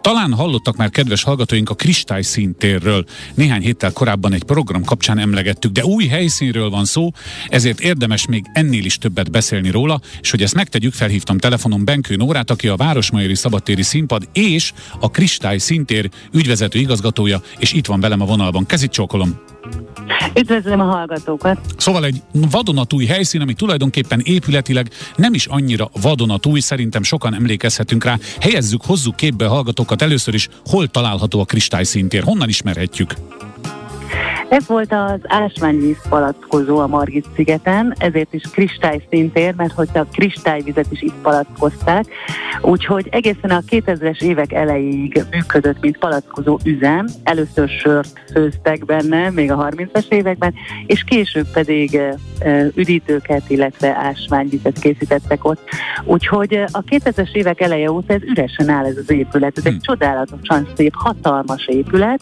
Talán hallottak már kedves hallgatóink a Kristály szintérről. Néhány héttel korábban egy program kapcsán emlegettük, de új helyszínről van szó, ezért érdemes még ennél is többet beszélni róla, és hogy ezt megtegyük, felhívtam telefonon Benkő Nórát, aki a Városmajori Szabadtéri Színpad és a Kristály szintér ügyvezető igazgatója, és itt van velem a vonalban. Kezit csókolom! Üdvözlöm a hallgatókat! Szóval egy vadonatúj helyszín, ami tulajdonképpen épületileg nem is annyira vadonatúj, szerintem sokan emlékezhetünk rá. Helyezzük, hozzuk képbe a hallgatókat először is, hol található a kristályszíntér, honnan ismerhetjük? Ez volt az ásványvíz palackozó a Margit szigeten, ezért is kristály szintér, mert hogy a kristályvizet is itt palackozták, úgyhogy egészen a 2000-es évek elejéig működött, mint palackozó üzem. Először sört főztek benne, még a 30-as években, és később pedig üdítőket, illetve ásványvizet készítettek ott. Úgyhogy a 2000-es évek eleje óta ez üresen áll ez az épület. Ez egy hmm. csodálatosan szép, hatalmas épület,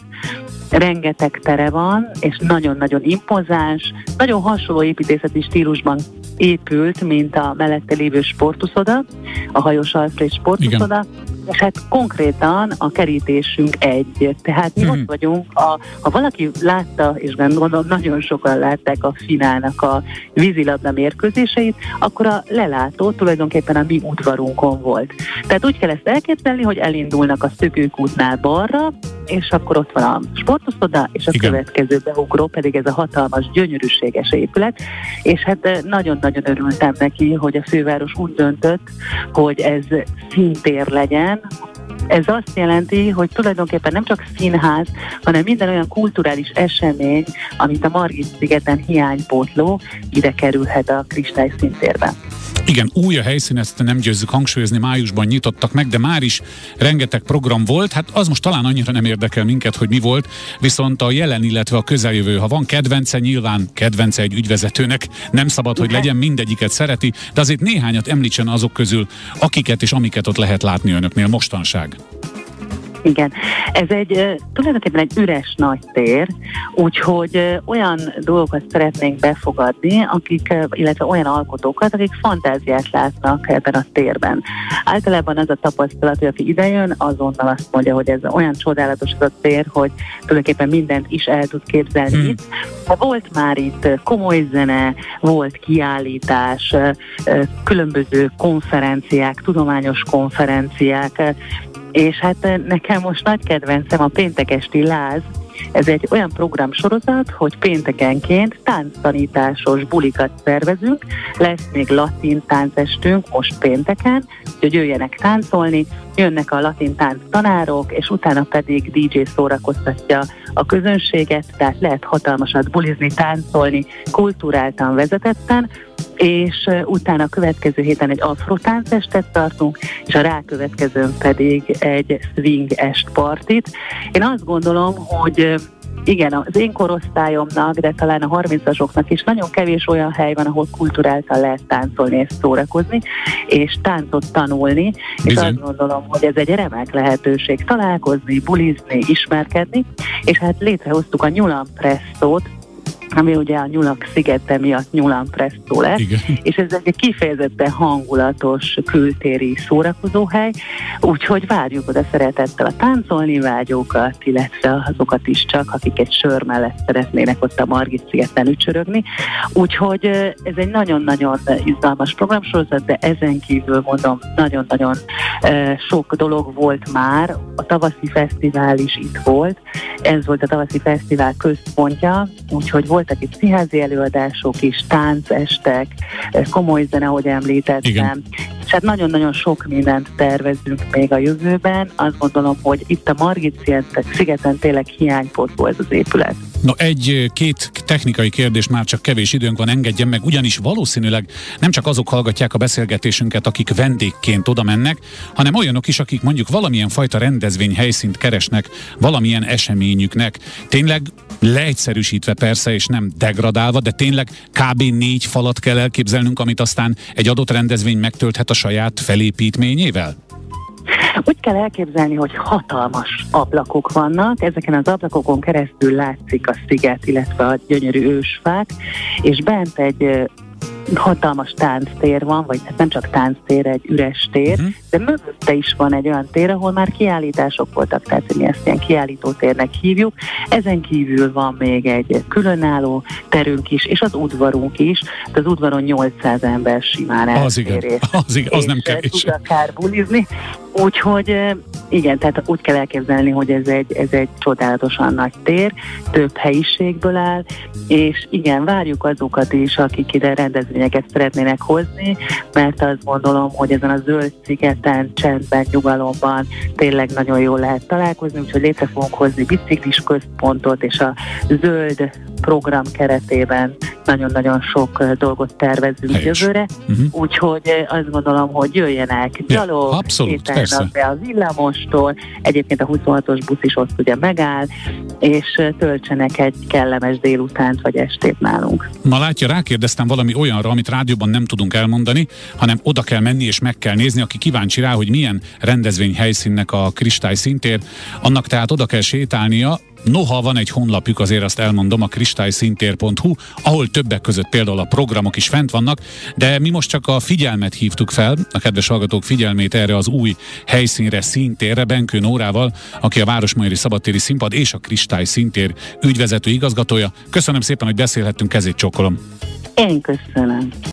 rengeteg tere van, és nagyon-nagyon impozáns, nagyon hasonló építészeti stílusban épült, mint a mellette lévő sportuszoda, a hajós Alfred sportuszoda, és hát konkrétan a kerítésünk egy. Tehát mi mm-hmm. ott vagyunk, a, ha valaki látta, és gondolom nagyon sokan látták a finálnak a vízilabda mérkőzéseit, akkor a lelátó tulajdonképpen a mi udvarunkon volt. Tehát úgy kell ezt elképzelni, hogy elindulnak a szökőkútnál balra, és akkor ott van a sportuszoda, és a Igen. következő beugró pedig ez a hatalmas, gyönyörűséges épület, és hát nagyon-nagyon örültem neki, hogy a főváros úgy döntött, hogy ez szintér legyen, ez azt jelenti, hogy tulajdonképpen nem csak színház, hanem minden olyan kulturális esemény, amit a Margit szigeten hiánypótló, ide kerülhet a kristály szintérbe. Igen, új a helyszín, ezt nem győzzük hangsúlyozni, májusban nyitottak meg, de már is rengeteg program volt. Hát az most talán annyira nem érdekel minket, hogy mi volt, viszont a jelen, illetve a közeljövő, ha van kedvence, nyilván kedvence egy ügyvezetőnek, nem szabad, hogy legyen, mindegyiket szereti, de azért néhányat említsen azok közül, akiket és amiket ott lehet látni önöknél mostanság. Igen, ez egy tulajdonképpen egy üres nagy tér, úgyhogy olyan dolgokat szeretnénk befogadni, akik, illetve olyan alkotókat, akik fantáziát látnak ebben a térben. Általában az a tapasztalat, hogy aki idejön, azonnal azt mondja, hogy ez olyan csodálatos az a tér, hogy tulajdonképpen mindent is el tud képzelni hmm. itt. Volt már itt komoly zene, volt kiállítás, különböző konferenciák, tudományos konferenciák, és hát eh, nekem most nagy kedvencem a péntek esti láz, ez egy olyan programsorozat, hogy péntekenként tánctanításos bulikat szervezünk, lesz még latin táncestünk most pénteken, hogy jöjjenek táncolni, jönnek a latin tánc tanárok, és utána pedig DJ szórakoztatja a közönséget, tehát lehet hatalmasat bulizni, táncolni, kulturáltan vezetetten, és utána a következő héten egy afrotáncestet tartunk, és a rákövetkezőn pedig egy swing est partit. Én azt gondolom, hogy igen, az én korosztályomnak, de talán a 30-asoknak is nagyon kevés olyan hely van, ahol kulturáltan lehet táncolni és szórakozni, és táncot tanulni, Bizony. és azt gondolom, hogy ez egy remek lehetőség találkozni, bulizni, ismerkedni, és hát létrehoztuk a Nyulan Presszót, ami ugye a Nyulak szigete miatt Nyulan Presto lett, Igen. és ez egy kifejezetten hangulatos kültéri szórakozóhely, úgyhogy várjuk oda szeretettel a táncolni vágyókat, illetve azokat is csak, akik egy sör mellett szeretnének ott a Margit szigeten ücsörögni. Úgyhogy ez egy nagyon-nagyon izgalmas programsorozat, de ezen kívül mondom, nagyon-nagyon sok dolog volt már. A tavaszi fesztivál is itt volt, ez volt a tavaszi fesztivál központja, úgyhogy volt voltak itt színházi előadások is, táncestek, eh, komoly zene, ahogy említettem. Igen. És hát nagyon-nagyon sok mindent tervezünk még a jövőben. Azt gondolom, hogy itt a Margit szigeten tényleg hiánypótló ez az épület. No, egy-két technikai kérdés, már csak kevés időnk van, engedjen meg, ugyanis valószínűleg nem csak azok hallgatják a beszélgetésünket, akik vendégként oda mennek, hanem olyanok is, akik mondjuk valamilyen fajta rendezvény helyszínt keresnek, valamilyen eseményüknek. Tényleg leegyszerűsítve persze, és nem degradálva, de tényleg kb. négy falat kell elképzelnünk, amit aztán egy adott rendezvény megtölthet a saját felépítményével? Úgy kell elképzelni, hogy hatalmas ablakok vannak, ezeken az ablakokon keresztül látszik a sziget, illetve a gyönyörű ősfák, és bent egy hatalmas tánctér van, vagy hát nem csak tánctér, egy üres tér, uh-huh. de mögötte is van egy olyan tér, ahol már kiállítások voltak, tehát mi ezt ilyen kiállítótérnek hívjuk. Ezen kívül van még egy különálló terünk is, és az udvarunk is, de az udvaron 800 ember simán az igen, az, igen, az nem kevés. Tud akár bulizni. Úgyhogy igen, tehát úgy kell elképzelni, hogy ez egy, ez egy csodálatosan nagy tér, több helyiségből áll, és igen, várjuk azokat is, akik ide rendezvényeket szeretnének hozni, mert azt gondolom, hogy ezen a zöld szigeten, csendben, nyugalomban tényleg nagyon jól lehet találkozni, úgyhogy létre fogunk hozni biciklis központot, és a zöld program keretében nagyon-nagyon sok dolgot tervezünk Helyes. jövőre, uh-huh. úgyhogy azt gondolom, hogy jöjjenek gyalog, ja, abszolút, be a villamostól, egyébként a 26-os busz is ott ugye megáll, és töltsenek egy kellemes délutánt vagy estét nálunk. Ma látja, rákérdeztem valami olyanra, amit rádióban nem tudunk elmondani, hanem oda kell menni és meg kell nézni, aki kíváncsi rá, hogy milyen rendezvény helyszínnek a kristály szintér, annak tehát oda kell sétálnia, Noha van egy honlapjuk, azért azt elmondom, a kristályszintér.hu, ahol többek között például a programok is fent vannak, de mi most csak a figyelmet hívtuk fel, a kedves hallgatók figyelmét erre az új helyszínre, szintérre, Benkő Nórával, aki a Városmajori Szabadtéri Színpad és a Kristály Szintér ügyvezető igazgatója. Köszönöm szépen, hogy beszélhettünk, kezét csókolom. Én köszönöm.